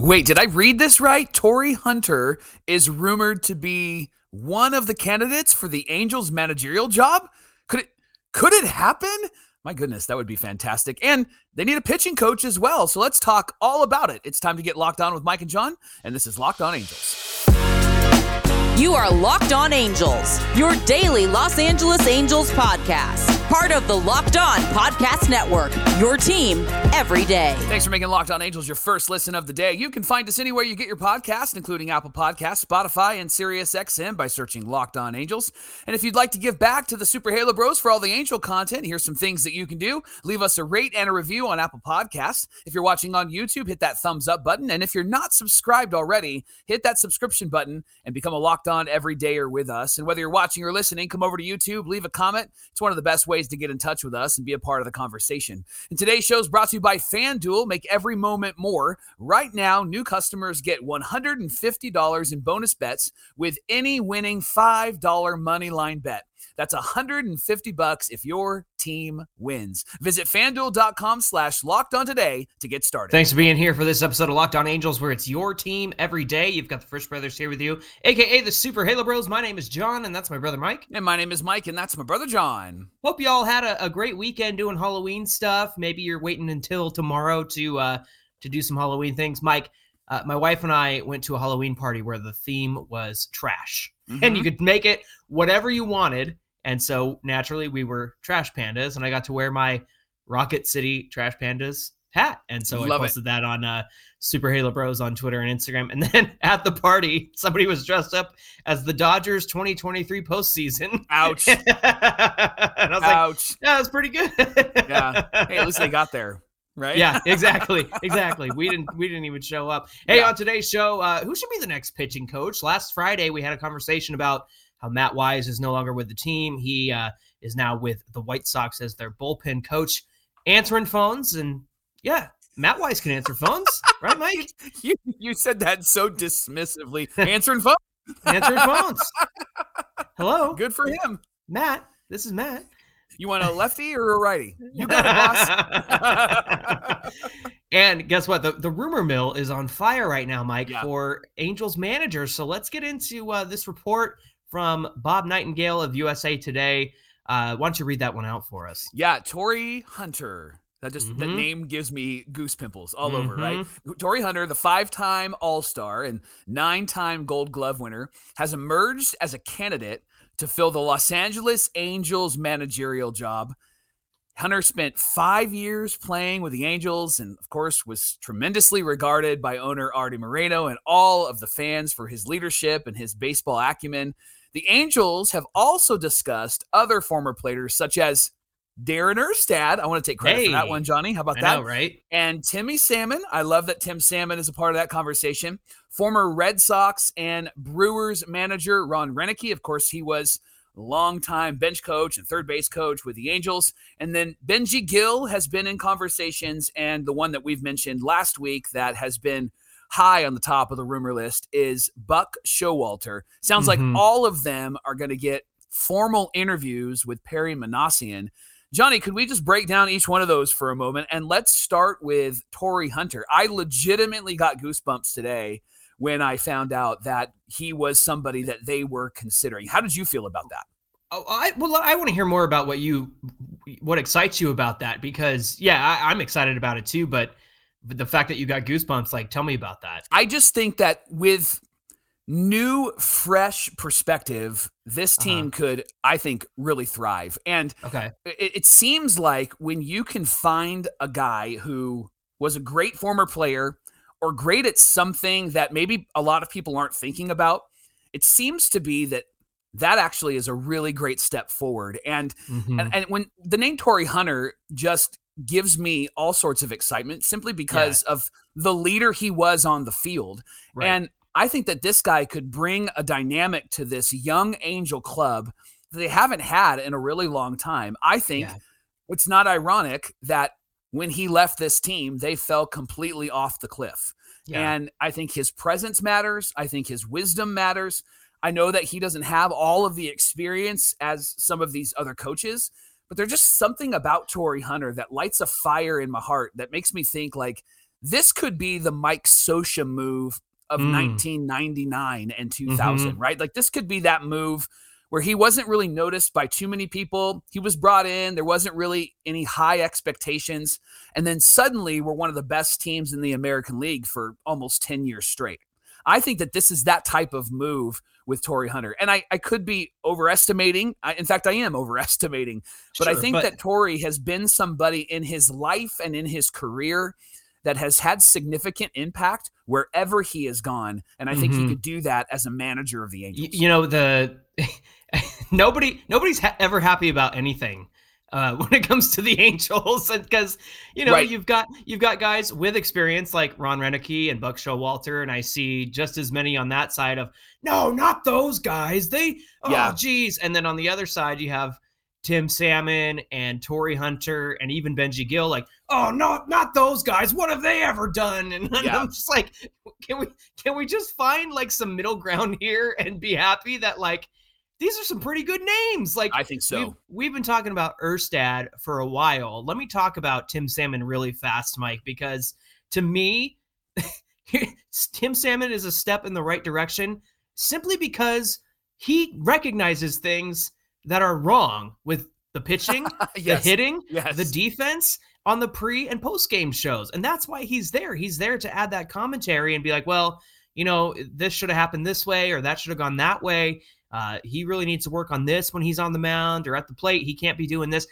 Wait, did I read this right? Torii Hunter is rumored to be one of the candidates for the Angels managerial job. Could it could it happen? My goodness, that would be fantastic. And they need a pitching coach as well. So let's talk all about it. It's time to get locked on with Mike and Jon, and this is Locked On Angels. You are Locked On Angels, your daily Los Angeles Angels podcast. Part of the Locked On Podcast Network, your team every day. Thanks for making Locked On Angels your first listen of the day. You can find us anywhere you get your podcast, including Apple Podcasts, Spotify, and SiriusXM by searching Locked On Angels. And if you'd like to give back to the Super Halo Bros for all the Angel content, here's some things that you can do. Leave us a rate and a review on Apple Podcasts. If you're watching on YouTube, hit that thumbs up button. And if you're not subscribed already, hit that subscription button and become a Locked On every day or with us. And whether you're watching or listening, come over to YouTube, leave a comment. It's one of the best ways to get in touch with us and be a part of the conversation. And today's show is brought to you by FanDuel. Make every moment more. Right now, new customers get $150 in bonus bets with any winning $5 money line bet. That's 150 bucks if your team wins. Visit fanduel.com slash locked on today to get started. Thanks for being here for this episode of Locked On Angels, where it's your team every day. You've got the Frisch Brothers here with you, aka the Super Halo Bros. My name is Jon, and that's my brother Mike. And my name is Mike, and that's my brother Jon. Hope you all had a, a great weekend doing Halloween stuff. Maybe you're waiting until tomorrow to uh, to do some Halloween things. Mike, uh, my wife and I went to a Halloween party where the theme was trash, mm-hmm. and you could make it whatever you wanted. And so naturally, we were trash pandas, and I got to wear my Rocket City Trash Pandas hat. And so Love I posted it. that on uh, Super Halo Bros on Twitter and Instagram. And then at the party, somebody was dressed up as the Dodgers 2023 postseason. Ouch. and I was Ouch. like, yeah, that's pretty good. yeah. Hey, at least they got there. Right? Yeah, exactly. Exactly. we didn't we didn't even show up. Hey, yeah. on today's show, uh, who should be the next pitching coach? Last Friday we had a conversation about how Matt Wise is no longer with the team. He uh, is now with the White Sox as their bullpen coach, answering phones. And yeah, Matt Wise can answer phones, right, Mike? You you said that so dismissively. Answering phones. answering phones. Hello. Good for him, Matt. This is Matt. You want a lefty or a righty? You got it, boss. and guess what? The, the rumor mill is on fire right now, Mike, yeah. for Angels managers. So let's get into uh, this report from Bob Nightingale of USA Today. Uh, why don't you read that one out for us? Yeah, Torii Hunter. That just mm-hmm. that name gives me goose pimples all mm-hmm. over, right? Mm-hmm. Hunter, the five-time All-Star and nine-time Gold Glove winner, has emerged as a candidate to fill the Los Angeles Angels managerial job. Hunter spent five years playing with the Angels and, of course, was tremendously regarded by owner Arte Moreno and all of the fans for his leadership and his baseball acumen. The Angels have also discussed other former players such as Darren Erstad. I want to take credit hey, for that one, Johnny. How about I that? Know, right? And Timmy Salmon. I love that Tim Salmon is a part of that conversation. Former Red Sox and Brewers manager Ron Roenicke. Of course, he was longtime bench coach and third base coach with the Angels. And then Benji Gil has been in conversations. And the one that we've mentioned last week that has been high on the top of the rumor list is Buck Showalter. Sounds mm-hmm. like all of them are going to get formal interviews with Perry Minasian. Johnny, could we just break down each one of those for a moment? And let's start with Torii Hunter. I legitimately got goosebumps today when I found out that he was somebody that they were considering. How did you feel about that? Oh, I well, I want to hear more about what you, what excites you about that because yeah, I, I'm excited about it too. But, but the fact that you got goosebumps, like, tell me about that. I just think that with new, fresh perspective, this uh-huh. team uh-huh. could, I think, really thrive. And okay, it, it seems like when you can find a guy who was a great former player or great at something that maybe a lot of people aren't thinking about, it seems to be that that actually is a really great step forward. And mm-hmm. and, and, when the name Torii Hunter just gives me all sorts of excitement simply because yeah. of the leader he was on the field. Right. And I think that this guy could bring a dynamic to this young Angel club that they haven't had in a really long time. I think yeah. it's not ironic that when he left this team, they fell completely off the cliff. Yeah. And I think his presence matters. I think his wisdom matters. I know that he doesn't have all of the experience as some of these other coaches, but there's just something about Torii Hunter that lights a fire in my heart that makes me think like this could be the Mike Scioscia move of Mm. 1999 and 2000, Mm-hmm. right? Like this could be that move where he wasn't really noticed by too many people. He was brought in, there wasn't really any high expectations, and then suddenly we're one of the best teams in the American League for almost 10 years straight. I think that this is that type of move with Torii Hunter. And I, I could be overestimating. I, in fact, I am overestimating. But I think but- that Torii has been somebody in his life and in his career that has had significant impact wherever he has gone. And I think he Mhm. could do that as a manager of the Angels. you know the nobody nobody's ha- ever happy about anything uh, when it comes to the Angels, because you know Right. you've got you've got guys with experience like Ron Roenicke and Buck Showalter, and I see just as many on that side of no, not those guys. They oh Yeah. geez, and then on the other side you have Tim Salmon and Torii Hunter and even Benji Gil, like oh no, not those guys. What have they ever done? And Yeah. I'm just like, can we can we just find like some middle ground here and be happy that like these are some pretty good names. Like I think so. we've, we've been talking about Erstad for a while. Let me talk about Tim Salmon really fast, Mike, because to me, Tim Salmon is a step in the right direction simply because he recognizes things that are wrong with the pitching, yes. the hitting, yes. the defense on the pre and post game shows. And that's why he's there. He's there to add that commentary and be like, well, you know, this should have happened this way or that should have gone that way. Uh, he really needs to work on this when he's on the mound or at the plate. He can't be doing this.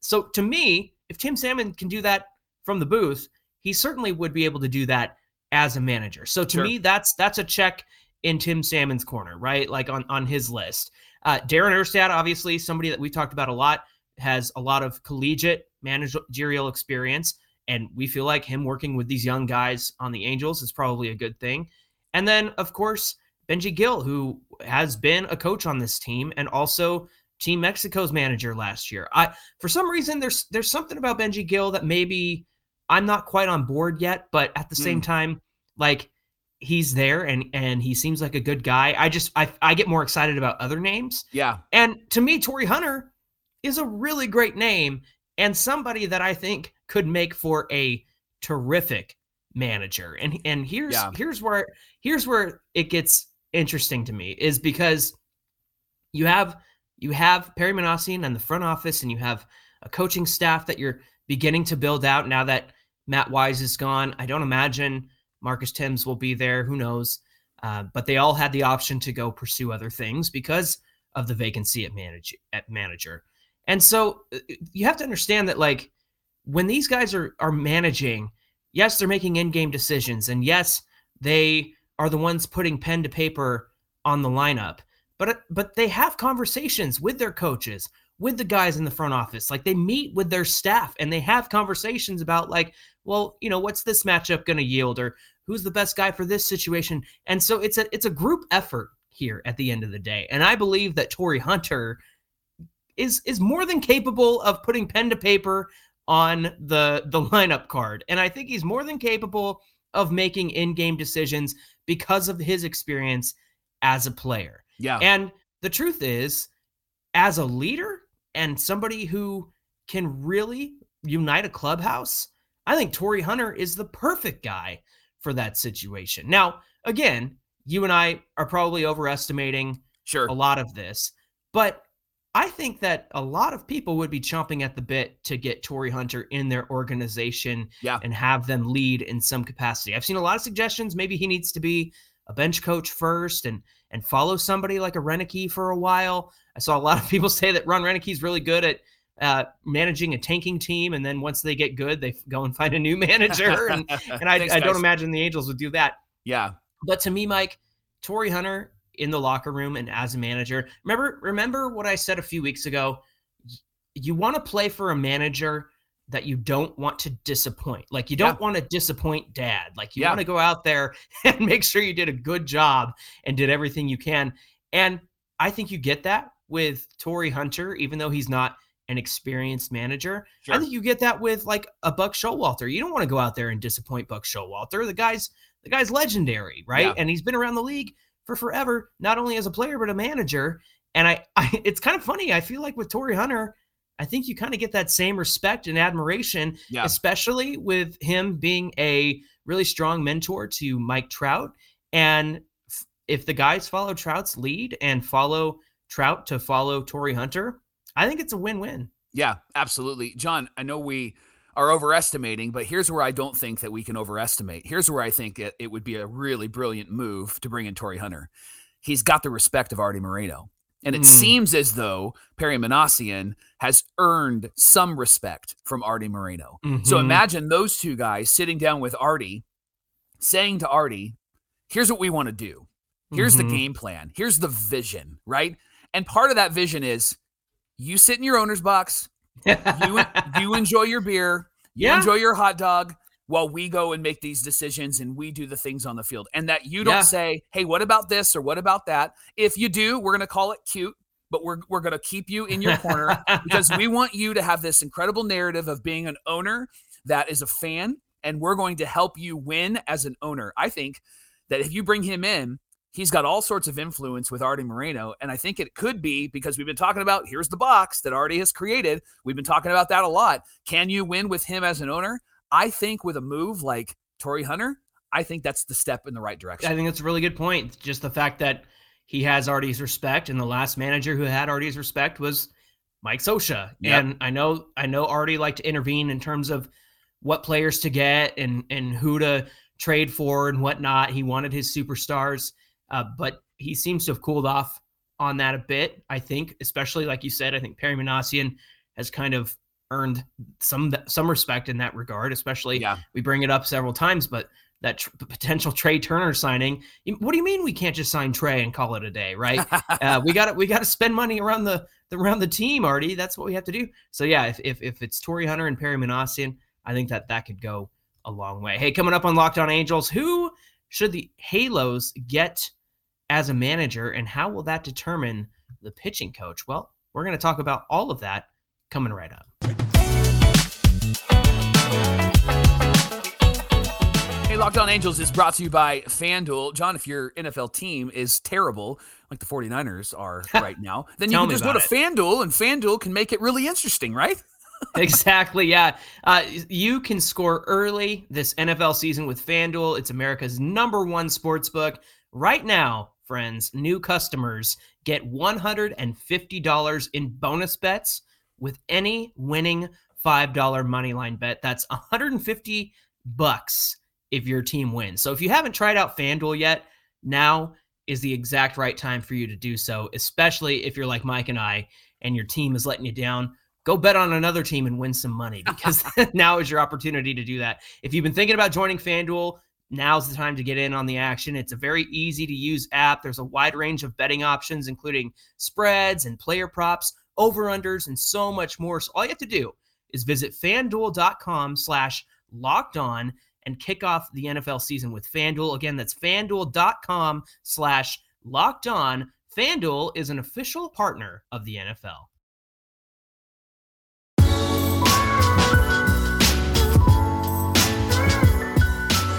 So to me, if Tim Salmon can do that from the booth, he certainly would be able to do that as a manager. So to Sure. me, that's that's a check in Tim Salmon's corner, right? Like on on his list. Uh, Darren Erstad, obviously, somebody that we talked about a lot, has a lot of collegiate managerial experience, and we feel like him working with these young guys on the Angels is probably a good thing. And then, of course, Benji Gil, who has been a coach on this team and also Team Mexico's manager last year. I for some reason there's there's something about Benji Gil that maybe I'm not quite on board yet, but at the same time, like he's there and and he seems like a good guy. I just I I get more excited about other names. yeah. And to me, Torii Hunter is a really great name and somebody that I think could make for a terrific manager. And and here's Yeah. here's where here's where it gets interesting to me is because you have you have Perry Minasian and the front office and you have a coaching staff that you're beginning to build out now that Matt Wise is gone. I don't imagine Marcus Thames will be there. Who knows? Uh, but they all had the option to go pursue other things because of the vacancy at manage at manager. And so uh, you have to understand that like when these guys are are managing, yes, they're making in-game decisions and yes, they are the ones putting pen to paper on the lineup. But uh, but they have conversations with their coaches, with the guys in the front office. Like they meet with their staff and they have conversations about like, well, you know, what's this matchup going to yield or who's the best guy for this situation? And so it's a it's a group effort here at the end of the day. And I believe that Torii Hunter is is more than capable of putting pen to paper on the the lineup card. And I think he's more than capable of making in-game decisions because of his experience as a player. Yeah. And the truth is, as a leader and somebody who can really unite a clubhouse, I think Torii Hunter is the perfect guy for that situation. Now, again, you and I are probably overestimating sure. a lot of this, but I think that a lot of people would be chomping at the bit to get Torii Hunter in their organization Yeah. and have them lead in some capacity. I've seen a lot of suggestions. Maybe he needs to be a bench coach first and and follow somebody like a Roenicke for a while. I saw a lot of people say that Ron Roenicke's really good at uh, managing a tanking team, and then once they get good, they go and find a new manager. and and I, Thanks, I don't guys. imagine the Angels would do that. Yeah. But to me, Mike, Torii Hunter in the locker room and as a manager, remember remember what I said a few weeks ago. You want to play for a manager that you don't want to disappoint. Like you don't Yeah. want to disappoint dad. Like you Yeah. want to go out there and make sure you did a good job and did everything you can. And I think you get that with Torii Hunter, even though he's not an experienced manager. I think you get that with like a Buck Showalter. You don't want to go out there and disappoint Buck Showalter. The guy's the guy's legendary, right? Yeah. And he's been around the league for forever, not only as a player but a manager. And I, I it's kind of funny. I feel like with Torii Hunter, I think you kind of get that same respect and admiration, Yeah. especially with him being a really strong mentor to Mike Trout. And if the guys follow Trout's lead and follow Trout to follow Torii Hunter, I think it's a win win. Yeah, absolutely. Jon, I know we are overestimating, but here's where I don't think that we can overestimate. Here's where I think it, it would be a really brilliant move to bring in Torii Hunter. He's got the respect of Arte Moreno. And it mm. seems as though Perry Minasian has earned some respect from Arte Moreno. Mm-hmm. So imagine those two guys sitting down with Arte, saying to Arte, here's what we want to do. Here's mm-hmm. the game plan. Here's the vision, right? And part of that vision is you sit in your owner's box, you, you enjoy your beer, you yeah. enjoy your hot dog while we go and make these decisions and we do the things on the field. And that you don't yeah. say, hey, what about this or what about that? If you do, we're going to call it cute but we're we're going to keep you in your corner because we want you to have this incredible narrative of being an owner that is a fan and we're going to help you win as an owner. I think that if you bring him in, he's got all sorts of influence with Arte Moreno. And I think it could be because we've been talking about here's the box that Arte has created. We've been talking about that a lot. Can you win with him as an owner? I think with a move like Torii Hunter, I think that's the step in the right direction. I think that's a really good point. Just the fact that he has Arte's respect, and the last manager who had Arte's respect was Mike Scioscia. Yep. And I know I know Arte liked to intervene in terms of what players to get and and who to trade for and whatnot. He wanted his superstars. Uh, but he seems to have cooled off on that a bit. I think, especially like you said, I think Perry Minasian has kind of earned some some respect in that regard. Especially, yeah. we bring it up several times, but that tr- potential Trea Turner signing. What do you mean we can't just sign Trea and call it a day, right? uh, we got to we got to spend money around the, the around the team, Arte. That's what we have to do. So yeah, if if, if it's Torii Hunter and Perry Minasian, I think that that could go a long way. Hey, coming up on Locked On Angels, who should the Halos get as a manager, and how will that determine the pitching coach? Well, we're going to talk about all of that coming right up. Hey, Locked On Angels is brought to you by FanDuel. Jon, if your NFL team is terrible, like the 49ers are right now, then you can just go to it. FanDuel, and FanDuel can make it really interesting, right? exactly. Yeah. Uh, you can score early this NFL season with FanDuel. It's America's number one sports book. Right now, friends, new customers get $150 in bonus bets with any winning $5 money line bet. That's 150 bucks if your team wins. So if you haven't tried out FanDuel yet, now is the exact right time for you to do so, especially if you're like Mike and I and your team is letting you down. Go bet on another team and win some money because now is your opportunity to do that. If you've been thinking about joining FanDuel, now's the time to get in on the action. It's a very easy to use app. There's a wide range of betting options, including spreads and player props, over unders, and so much more. So all you have to do is visit fanduel.com slash locked on and kick off the NFL season with FanDuel. Again, that's fanduel.com slash locked on. FanDuel is an official partner of the NFL.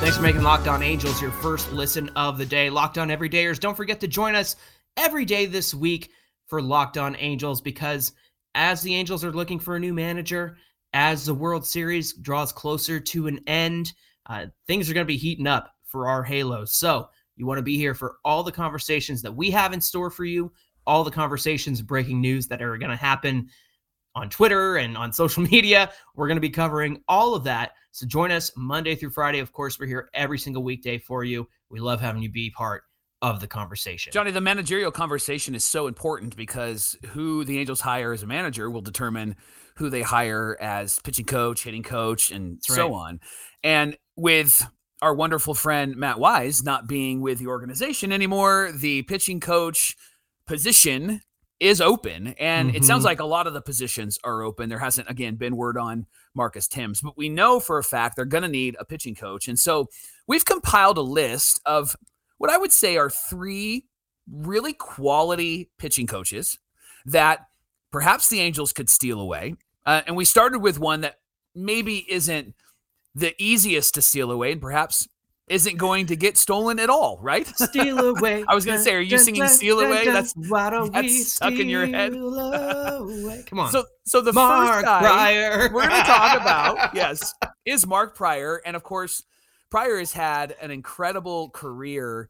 Thanks for making Locked On Angels your first listen of the day. Locked On Everydayers, don't forget to join us every day this week for Locked On Angels because as the Angels are looking for a new manager, as the World Series draws closer to an end, uh, things are going to be heating up for our Halos. So you want to be here for all the conversations that we have in store for you, all the conversations, breaking news that are going to happen on Twitter and on social media. We're going to be covering all of that. So join us Monday through Friday. Of course, we're here every single weekday for you. We love having you be part of the conversation. Johnny, the managerial conversation is so important because who the Angels hire as a manager will determine who they hire as pitching coach, hitting coach, and That's so right. on. And with our wonderful friend Matt Wise not being with the organization anymore, the pitching coach position is open. And mm-hmm. it sounds mm-hmm. like a lot of the positions are open. There hasn't, again, been word on Marcus Thames, but we know for a fact they're going to need a pitching coach. And so we've compiled a list of what I would say are three really quality pitching coaches that perhaps the Angels could steal away. Uh, and we started with one that maybe isn't the easiest to steal away and perhaps isn't going to get stolen at all, right? Steal away. I was going to say, are you singing "Steal Away"? That's that's stuck in your head. Come on. So, so the Mark first guy Prior. we're going to talk about, yes, is Mark Prior, and of course, Prior has had an incredible career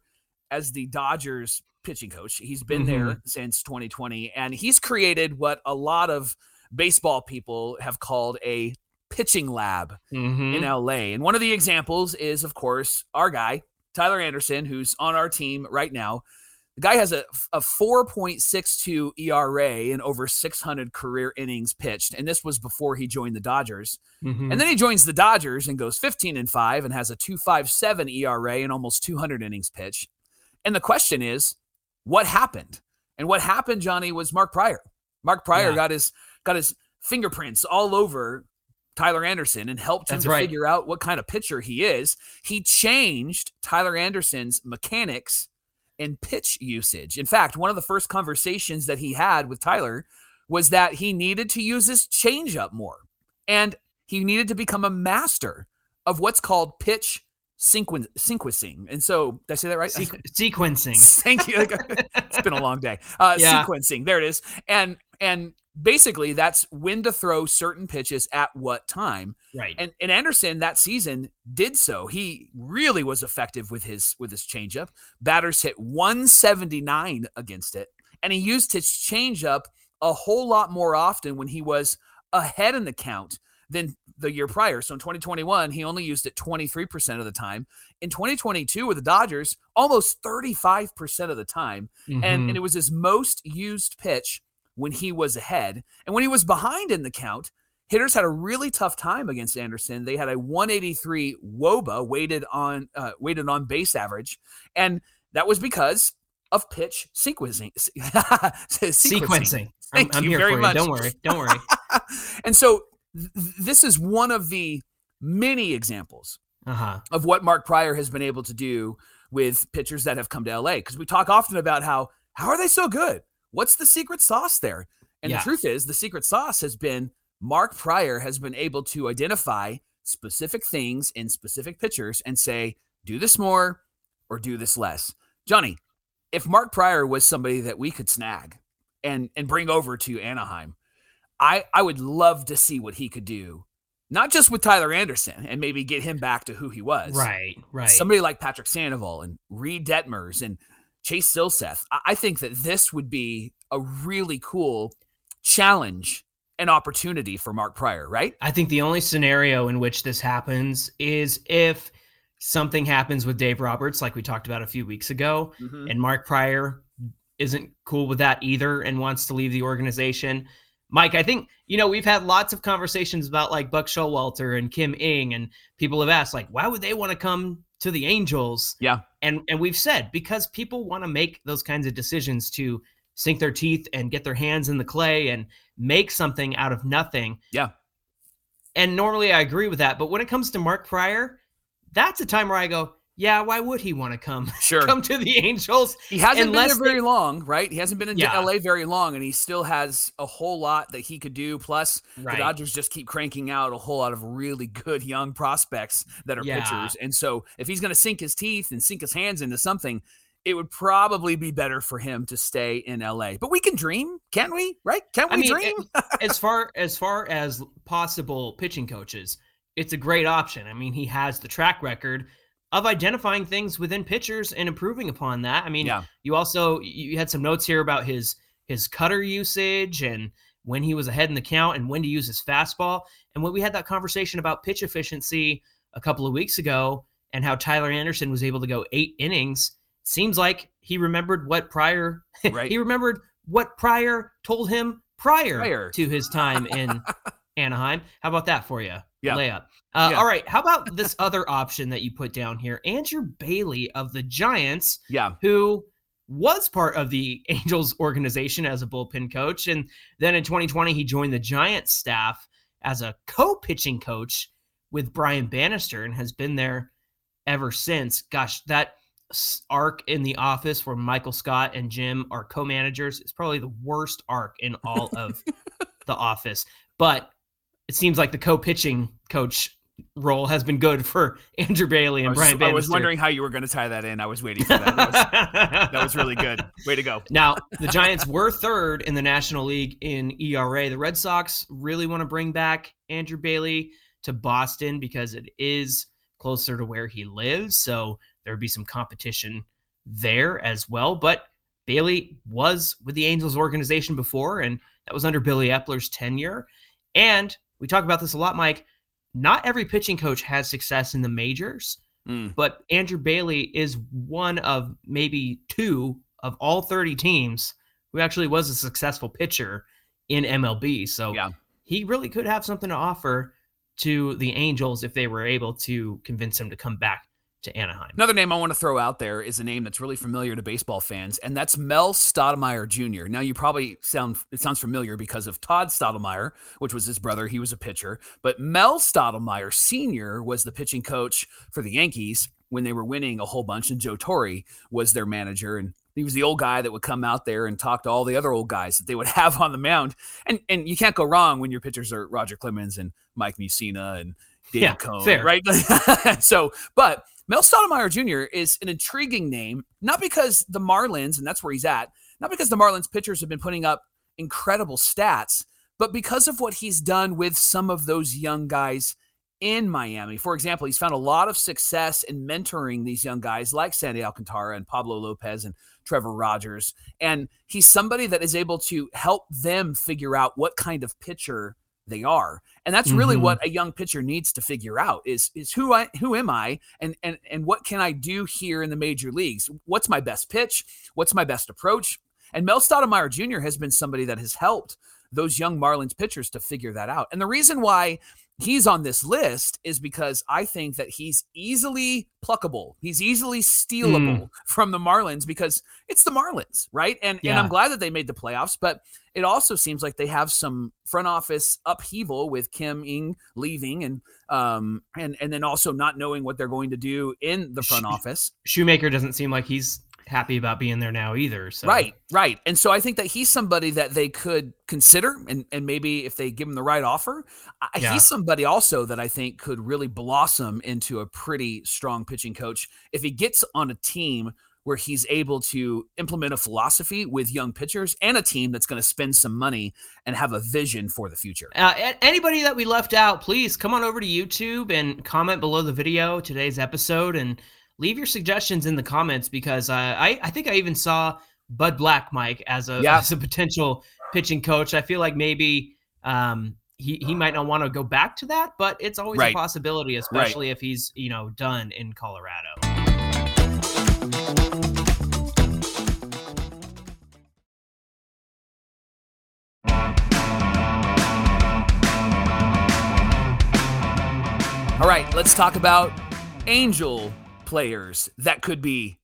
as the Dodgers pitching coach. He's been there Mhm. since 2020, and he's created what a lot of baseball people have called a pitching lab Mhm. in LA. And one of the examples is, of course, our guy, Tyler Anderson, who's on our team right now. The guy has a, a 4.62 ERA and over 600 career innings pitched. And this was before he joined the Dodgers. Mhm. And then he joins the Dodgers and goes 15 and 5 and has a 257 ERA and almost 200 innings pitched. And the question is, what happened? And what happened, Johnny, was Mark Prior. Mark Prior Yeah. got his got his fingerprints all over Tyler Anderson and helped him That's to right. figure out what kind of pitcher he is. He changed Tyler Anderson's mechanics and pitch usage. In fact, one of the first conversations that he had with Tyler was that he needed to use his changeup more. And he needed to become a master of what's called pitch sequen- sequencing. And so, did I say that right? Sequ- sequencing. Thank you. it's been a long day. Uh, Yeah. Sequencing. There it is. And and basically, that's when to throw certain pitches at what time. Right. And and Anderson that season did so. He really was effective with his with his changeup. Batters hit 179 against it, and he used his changeup a whole lot more often when he was ahead in the count than the year prior. So in 2021, he only used it 23% of the time. In 2022 with the Dodgers, almost 35% of the time. And, Mhm. and it was his most used pitch when he was ahead. And when he was behind in the count, hitters had a really tough time against Anderson. They had a 183 WOBA weighted on uh, weighted on base average, and that was because of pitch sequencing. sequencing. sequencing. I'm, Thank I'm you here very for much. you. Don't worry. Don't worry. and so th- th- this is one of the many examples Uh huh. of what Mark Prior has been able to do with pitchers that have come to LA. Because we talk often about how how are they so good? What's the secret sauce there? And Yeah. the truth is, the secret sauce has been Mark Prior has been able to identify specific things in specific pitchers and say, do this more or do this less. Johnny, if Mark Prior was somebody that we could snag and and bring over to Anaheim, I I would love to see what he could do, not just with Tyler Anderson and maybe get him back to who he was. Right. Right. Somebody like Patrick Sandoval and Reid Detmers and Chase Silseth. I, I think that this would be a really cool challenge and opportunity for Mark Prior, right? I think the only scenario in which this happens is if something happens with Dave Roberts, like we talked about a few weeks ago, mm-hmm. and Mark Prior isn't cool with that either and wants to leave the organization. Mike, I think, you know, we've had lots of conversations about like Buck Showalter and Kim Ng, and people have asked, like, why would they want to come to the Angels? Yeah. And and we've said because people want to make those kinds of decisions to sink their teeth and get their hands in the clay and make something out of nothing. Yeah. And normally I agree with that. But when it comes to Mark Prior, that's a time where I go, yeah, why would he want to come Sure. come to the Angels? He hasn't been there very long, right? He hasn't been in Yeah. LA very long, and he still has a whole lot that he could do. Plus, the Dodgers just keep cranking out a whole lot of really good young prospects that are Yeah. pitchers. And so, if he's going to sink his teeth and sink his hands into something, it would probably be better for him to stay in LA. But we can dream, can't we? Right? Can't we I mean, dream? as far as far as possible pitching coaches, it's a great option. I mean, he has the track record of identifying things within pitchers and improving upon that. I mean, yeah. you also you had some notes here about his his cutter usage and when he was ahead in the count and when to use his fastball. And when we had that conversation about pitch efficiency a couple of weeks ago and how Tyler Anderson was able to go eight innings, seems like he remembered what prior Right. he remembered what prior told him prior, Prior. to his time in Anaheim. How about that for you? Yeah. Layup. Uh, Yeah. All right. How about this other option that you put down here? Andrew Bailey of the Giants, yeah. who was part of the Angels organization as a bullpen coach. And then in 2020, he joined the Giants staff as a co pitching coach with Brian Bannister and has been there ever since. Gosh, that arc in the office where Michael Scott and Jim are co managers is probably the worst arc in all of the office. But it seems like the co pitching coach role has been good for Andrew Bailey I and was, Brian I was wondering how you were going to tie that in. I was waiting for that. That was, that was really good. Way to go. Now, the Giants were third in the National League in ERA. The Red Sox really want to bring back Andrew Bailey to Boston because it is closer to where he lives. So there would be some competition there as well. But Bailey was with the Angels organization before, and that was under Billy Eppler's tenure. And we talk about this a lot, Mike. Not every pitching coach has success in the majors, Mm. but Andrew Bailey is one of maybe two of all 30 teams who actually was a successful pitcher in MLB. So Yeah. he really could have something to offer to the Angels if they were able to convince him to come back to Anaheim. Another name I want to throw out there is a name that's really familiar to baseball fans, and that's Mel Stottlemyre Jr. Now, you probably sound it sounds familiar because of Todd Stottlemyre, which was his brother. He was a pitcher, but Mel Stottlemyre Sr. was the pitching coach for the Yankees when they were winning a whole bunch, and Joe Torre was their manager, and he was the old guy that would come out there and talk to all the other old guys that they would have on the mound. And and you can't go wrong when your pitchers are Roger Clemens and Mike Mussina and David Yeah, Cone, fair. right? so, but Mel Stottlemyre Jr. is an intriguing name, not because the Marlins, and that's where he's at, not because the Marlins pitchers have been putting up incredible stats, but because of what he's done with some of those young guys in Miami. For example, he's found a lot of success in mentoring these young guys like Sandy Alcantara and Pablo Lopez and Trevor Rogers. And he's somebody that is able to help them figure out what kind of pitcher they are. And that's really Mhm. what a young pitcher needs to figure out is is who I who am I and and and what can I do here in the major leagues? What's my best pitch? What's my best approach? And Mel Stottlemyre Jr. has been somebody that has helped those young Marlins pitchers to figure that out. And the reason why he's on this list is because I think that he's easily pluckable. He's easily stealable from the Marlins because it's the Marlins, right? And and I'm glad that they made the playoffs, but it also seems like they have some front office upheaval with Kim Ng leaving and um and and then also not knowing what they're going to do in the front Sh- office. Schumaker doesn't seem like he's happy about being there now either. So Right, right. And so I think that he's somebody that they could consider, and, and maybe if they give him the right offer, Yeah. he's somebody also that I think could really blossom into a pretty strong pitching coach if he gets on a team where he's able to implement a philosophy with young pitchers and a team that's going to spend some money and have a vision for the future. Uh, anybody that we left out, please come on over to YouTube and comment below the video, today's episode, and leave your suggestions in the comments because uh, I, I think I even saw Bud Black, Mike, as a, Yeah. as a potential pitching coach. I feel like maybe um, he, he might not want to go back to that, but it's always Right. a possibility, especially if he's, you know, done in Colorado. All right, let's talk about angel players that could be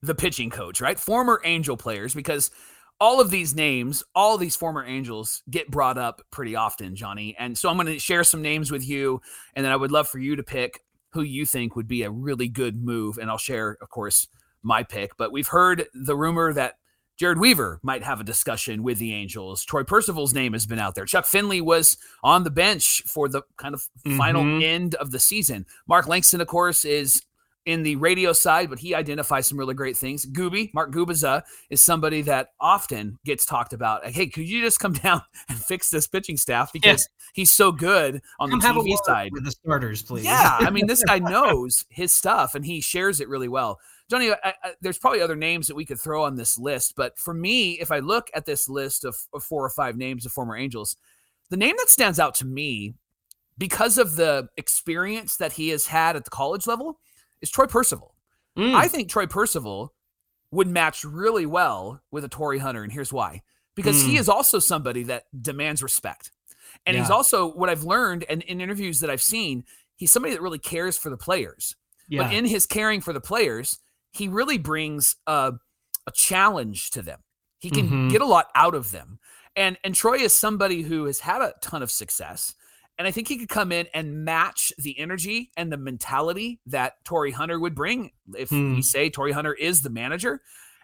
the pitching coach, right? Former angel players, because all of these names, all these former angels get brought up pretty often, Johnny. And so I'm going to share some names with you, and then I would love for you to pick who you think would be a really good move. And I'll share, of course, my pick. But we've heard the rumor that Jered Weaver might have a discussion with the Angels. Troy Percival's name has been out there. Chuck Finley was on the bench for the kind of final Mhm. end of the season. Mark Langston, of course, is in the radio side, but he identifies some really great things. Gooby, Mark Gubicza, is somebody that often gets talked about. Like, hey, could you just come down and fix this pitching staff because he's so good on Come the TV side. with the starters, please. Yeah, I mean, this guy knows his stuff and he shares it really well. Johnny, I, I, there's probably other names that we could throw on this list, but for me, if I look at this list of, of four or five names of former Angels, the name that stands out to me because of the experience that he has had at the college level is Troy Percival. Mm, I think Troy Percival would match really well with a Torii Hunter, and here's why: because he Mm. is also somebody that demands respect, and he's also what I've learned and in interviews that I've seen, he's somebody that really cares for the players. yeah. But in his caring for the players, he really brings a, a challenge to them. He can Mhm. get a lot out of them, and and Troy is somebody who has had a ton of success. And I think he could come in and match the energy and the mentality that Torii Hunter would bring if Hmm. we say Torii Hunter is the manager.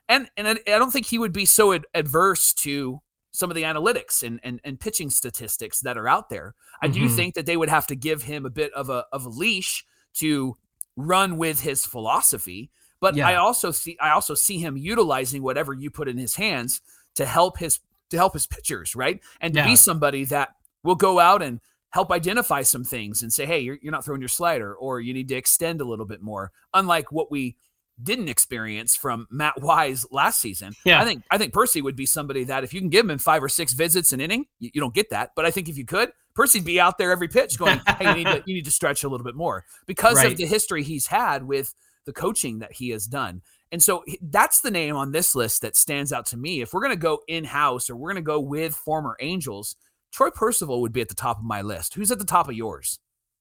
And and I, I don't think he would be so ad- adverse to some of the analytics and, and and pitching statistics that are out there. I do Mhm. think that they would have to give him a bit of a of a leash to run with his philosophy. But I also see I also see him utilizing whatever you put in his hands to help his to help his pitchers, right? And to Yeah. be somebody that will go out and help identify some things and say, hey, you're, you're not throwing your slider, or you need to extend a little bit more. Unlike what we didn't experience from Matt Wise last season. Yeah. I think I think Percy would be somebody that if you can give him five or six visits an inning, you, you don't get that. But I think if you could, Percy'd be out there every pitch going, "Hey, you need to you need to stretch a little bit more," because Right. of the history he's had with the coaching that he has done. And so that's the name on this list that stands out to me. If we're going to go in house or we're going to go with former Angels, Troy Percival would be at the top of my list. Who's at the top of yours?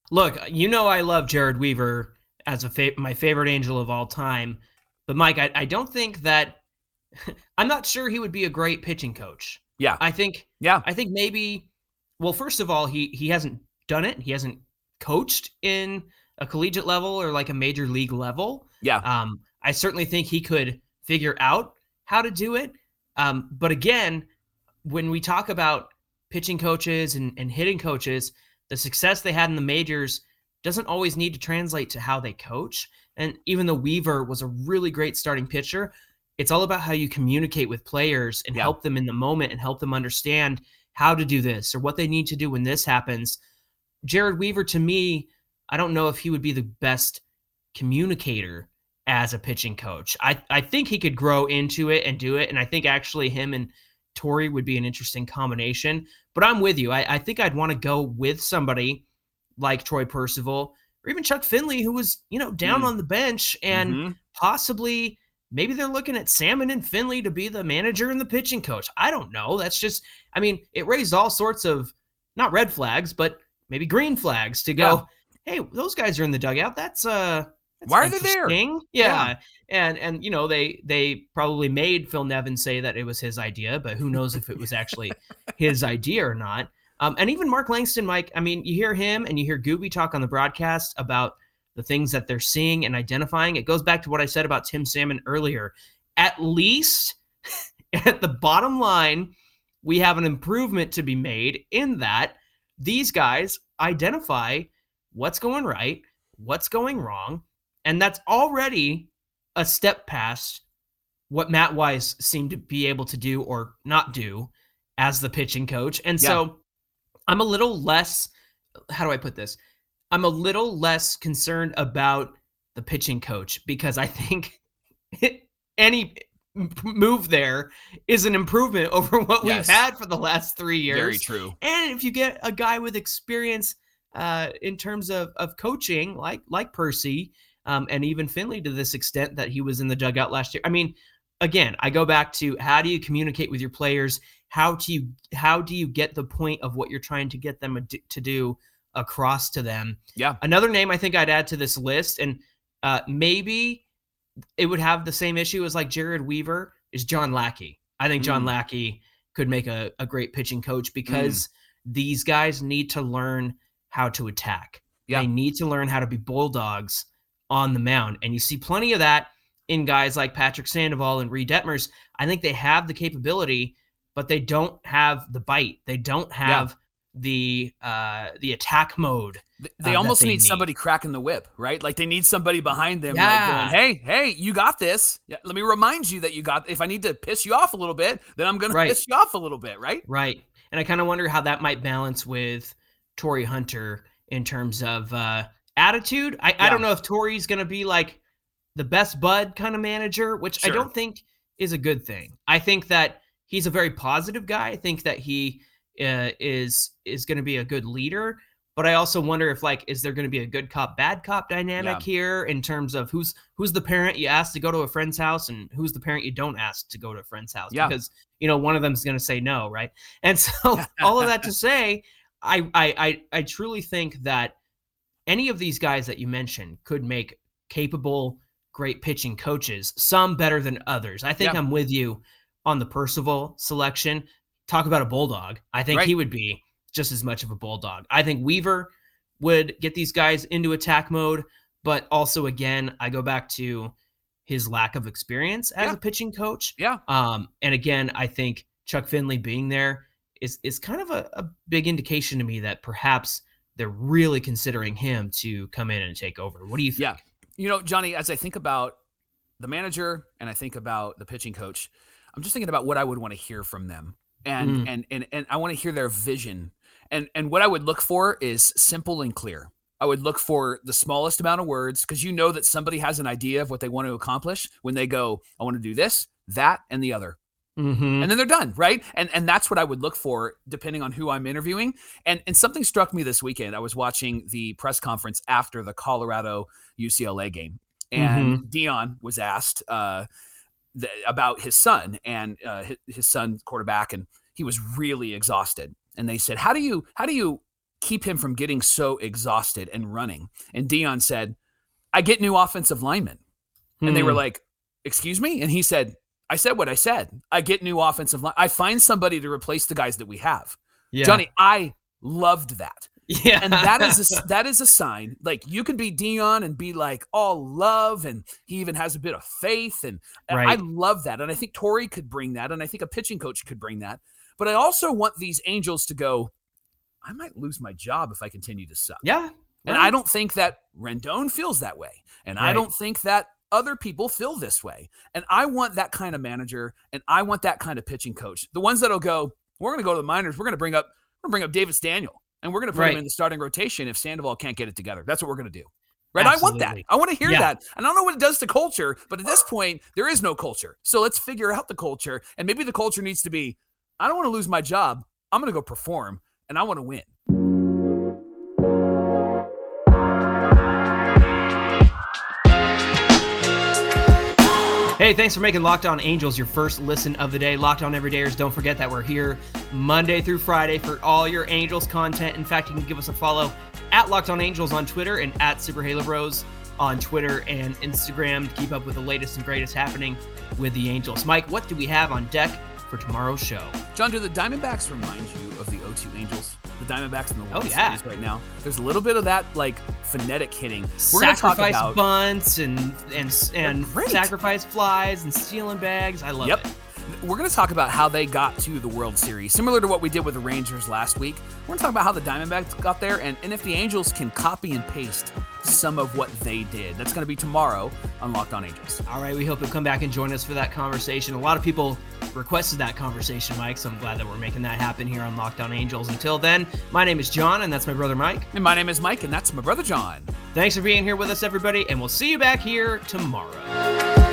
Look, you know I love Jered Weaver as a fa- my favorite angel of all time, but Mike, I, I don't think that I'm not sure he would be a great pitching coach. Yeah. I think Yeah. I think maybe well, first of all, he he hasn't done it. He hasn't coached in a collegiate level or like a major league level. Yeah. Um, I certainly think he could figure out how to do it. Um, but again, when we talk about pitching coaches and, and hitting coaches, the success they had in the majors doesn't always need to translate to how they coach. And even though Weaver was a really great starting pitcher, it's all about how you communicate with players and Yeah. help them in the moment and help them understand how to do this or what they need to do when this happens. Jered Weaver, to me, I don't know if he would be the best communicator as a pitching coach. I, I think he could grow into it and do it. And I think actually him and Torii would be an interesting combination. But I'm with you. I, I think I'd want to go with somebody like Troy Percival or even Chuck Finley, who was, you know, down Mm. on the bench and Mhm. possibly maybe they're looking at Salmon and Finley to be the manager and the pitching coach. I don't know. That's just, I mean, it raised all sorts of not red flags, but maybe green flags to go, hey, those guys are in the dugout. That's uh that's Why are they there? interesting." Yeah. And and you know, they they probably made Phil Nevin say that it was his idea, but who knows if it was actually his idea or not. Um, and even Mark Langston, Mike, I mean, you hear him and you hear Gooby talk on the broadcast about the things that they're seeing and identifying. It goes back to what I said about Tim Salmon earlier. At least at the bottom line, we have an improvement to be made in that these guys identify what's going right, what's going wrong, and that's already a step past what Matt Wise seemed to be able to do or not do as the pitching coach. And Yeah. so I'm a little less how do I put this? I'm a little less concerned about the pitching coach because I think any move there is an improvement over what Yes. we've had for the last 3 years. Very true. And if you get a guy with experience uh, in terms of of coaching, like like Percy, um, and even Finley to this extent that he was in the dugout last year. I mean, again, I go back to how do you communicate with your players? How do you how do you get the point of what you're trying to get them to do across to them? Yeah. Another name I think I'd add to this list, and uh, maybe it would have the same issue as like Jered Weaver is John Lackey. I think John Mm. Lackey could make a, a great pitching coach because these guys need to learn how to attack. Yeah. They need to learn how to be bulldogs on the mound. And you see plenty of that in guys like Patrick Sandoval and Reid Detmers. I think they have the capability, but they don't have the bite. They don't have the uh the attack mode. Th- uh, They that almost they need, need. somebody cracking the whip, right? Like they need somebody behind them, like Yeah. going, "Hey, hey, you got this." Yeah, let me remind you that you got. If I need to piss you off a little bit, then I'm going Right. to piss you off a little bit, right? Right. And I kind of wonder how that might balance with Torii Hunter in terms of uh attitude. I, I don't know if Torii's gonna be like the best bud kind of manager, which I don't think is a good thing. I think that he's a very positive guy. I think that he uh, is is going to be a good leader. But I also wonder if like is there going to be a good cop bad cop dynamic Yeah. here in terms of who's who's the parent you ask to go to a friend's house and who's the parent you don't ask to go to a friend's house Yeah. because you know one of them's going to say no, right? And so all of that to say, I, I I I truly think that any of these guys that you mentioned could make capable, great pitching coaches. Some better than others. I think Yeah. I'm with you on the Percival selection. Talk about a bulldog. I think Right. he would be just as much of a bulldog. I think Weaver would get these guys into attack mode, but also again, I go back to his lack of experience as Yeah. a pitching coach. Yeah. Um, and again, I think Chuck Finley being there is is kind of a, a big indication to me that perhaps they're really considering him to come in and take over. What do you think? Yeah. You know, Johnny, as I think about the manager and I think about the pitching coach, I'm just thinking about what I would want to hear from them. And Mm. and and and I want to hear their vision. And and what I would look for is simple and clear. I would look for the smallest amount of words because you know that somebody has an idea of what they want to accomplish when they go, I want to do this, that, and the other. Mm-hmm. And then they're done, right? And and that's what I would look for depending on who I'm interviewing. And and something struck me this weekend. I was watching the press conference after the Colorado UCLA game, and Deion was asked uh, about his son and uh, his, his son quarterback, and he was really exhausted. And they said, "How do you how do you keep him from getting so exhausted and running?" And Deion said, "I get new offensive linemen." And they were Hmm. like, "Excuse me?" And he said, "I said what I said. I get new offensive line. I find somebody to replace the guys that we have." yeah. Johnny, I loved that. yeah, And that is a, that is a sign. Like you can be Deion and be like all love, and he even has a bit of faith, and and I love that. And I think Torii could bring that, and I think a pitching coach could bring that. But I also want these Angels to go. I might lose my job if I continue to suck. yeah. And. I don't think that Rendon feels that way. And I don't think that other people feel this way. And I want that kind of manager and I want that kind of pitching coach. The ones that'll go, we're going to go to the minors. We're going to bring up, we're going to bring up Davis Daniel and we're going to put Right. him in the starting rotation if Sandoval can't get it together. That's what we're going to do. Right. I want that. I want to hear Yeah. that. And I don't know what it does to culture, but at this point, there is no culture. So let's figure out the culture. And maybe the culture needs to be I don't want to lose my job. I'm going to go perform and I want to win. Hey, thanks for making Locked On Angels your first listen of the day. Locked On Everydayers, don't forget that we're here Monday through Friday for all your Angels content. In fact, you can give us a follow at Locked On Angels on Twitter and at Super Halo Bros on Twitter and Instagram to keep up with the latest and greatest happening with the Angels. Mike, what do we have on deck for tomorrow's show? Jon, do the Diamondbacks remind you of the O2 Angels? The Diamondbacks in the oh, World Oh, yeah. Series right now. There's a little bit of that like phonetic hitting. We're sacrifice about bunts and and and sacrifice flies and stealing bags. I love Yep. it. We're going to talk about how they got to the World Series, similar to what we did with the Rangers last week. We're going to talk about how the Diamondbacks got there and, and if the Angels can copy and paste some of what they did. That's going to be tomorrow on Locked On Angels. All right, we hope you'll come back and join us for that conversation. A lot of people requested that conversation, Mike, so I'm glad that we're making that happen here on Locked On Angels. Until then, my name is Jon, and that's my brother Mike. And my name is Mike, and that's my brother Jon. Thanks for being here with us, everybody, and we'll see you back here tomorrow.